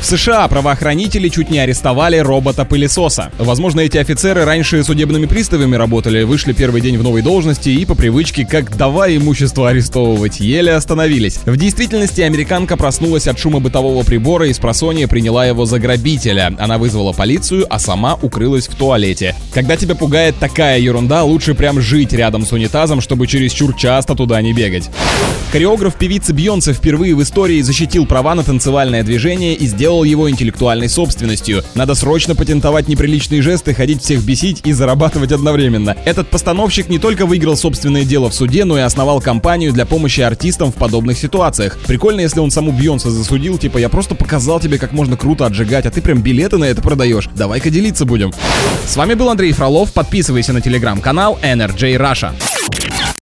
В США правоохранители чуть не арестовали робота-пылесоса. Возможно, эти офицеры раньше судебными приставами работали, вышли первый день в новой должности и по привычке, как давай имущество арестовывать, еле остановились. В действительности американка проснулась от шума бытового прибора и с просонья приняла его за грабителя. Она вызвала полицию, а сама укрылась в туалете. Когда тебя пугает такая ерунда, лучше прям жить рядом с унитазом, чтобы чересчур часто туда не бегать. Хореограф певицы Бьонсе впервые в истории защитил права на танцевальное движение и сделал его интеллектуальной собственностью. Надо срочно патентовать неприличные жесты, ходить всех бесить и зарабатывать одновременно. Этот постановщик не только выиграл собственное дело в суде, но и основал компанию для помощи артистам в подобных ситуациях. Прикольно, если он саму Бьонсе засудил, типа я просто показал тебе, как можно круто отжигать, а ты прям билеты на это продаешь. Давай-ка делиться будем. С вами был Андрей Фролов. Подписывайся на телеграм-канал NRJ Russia.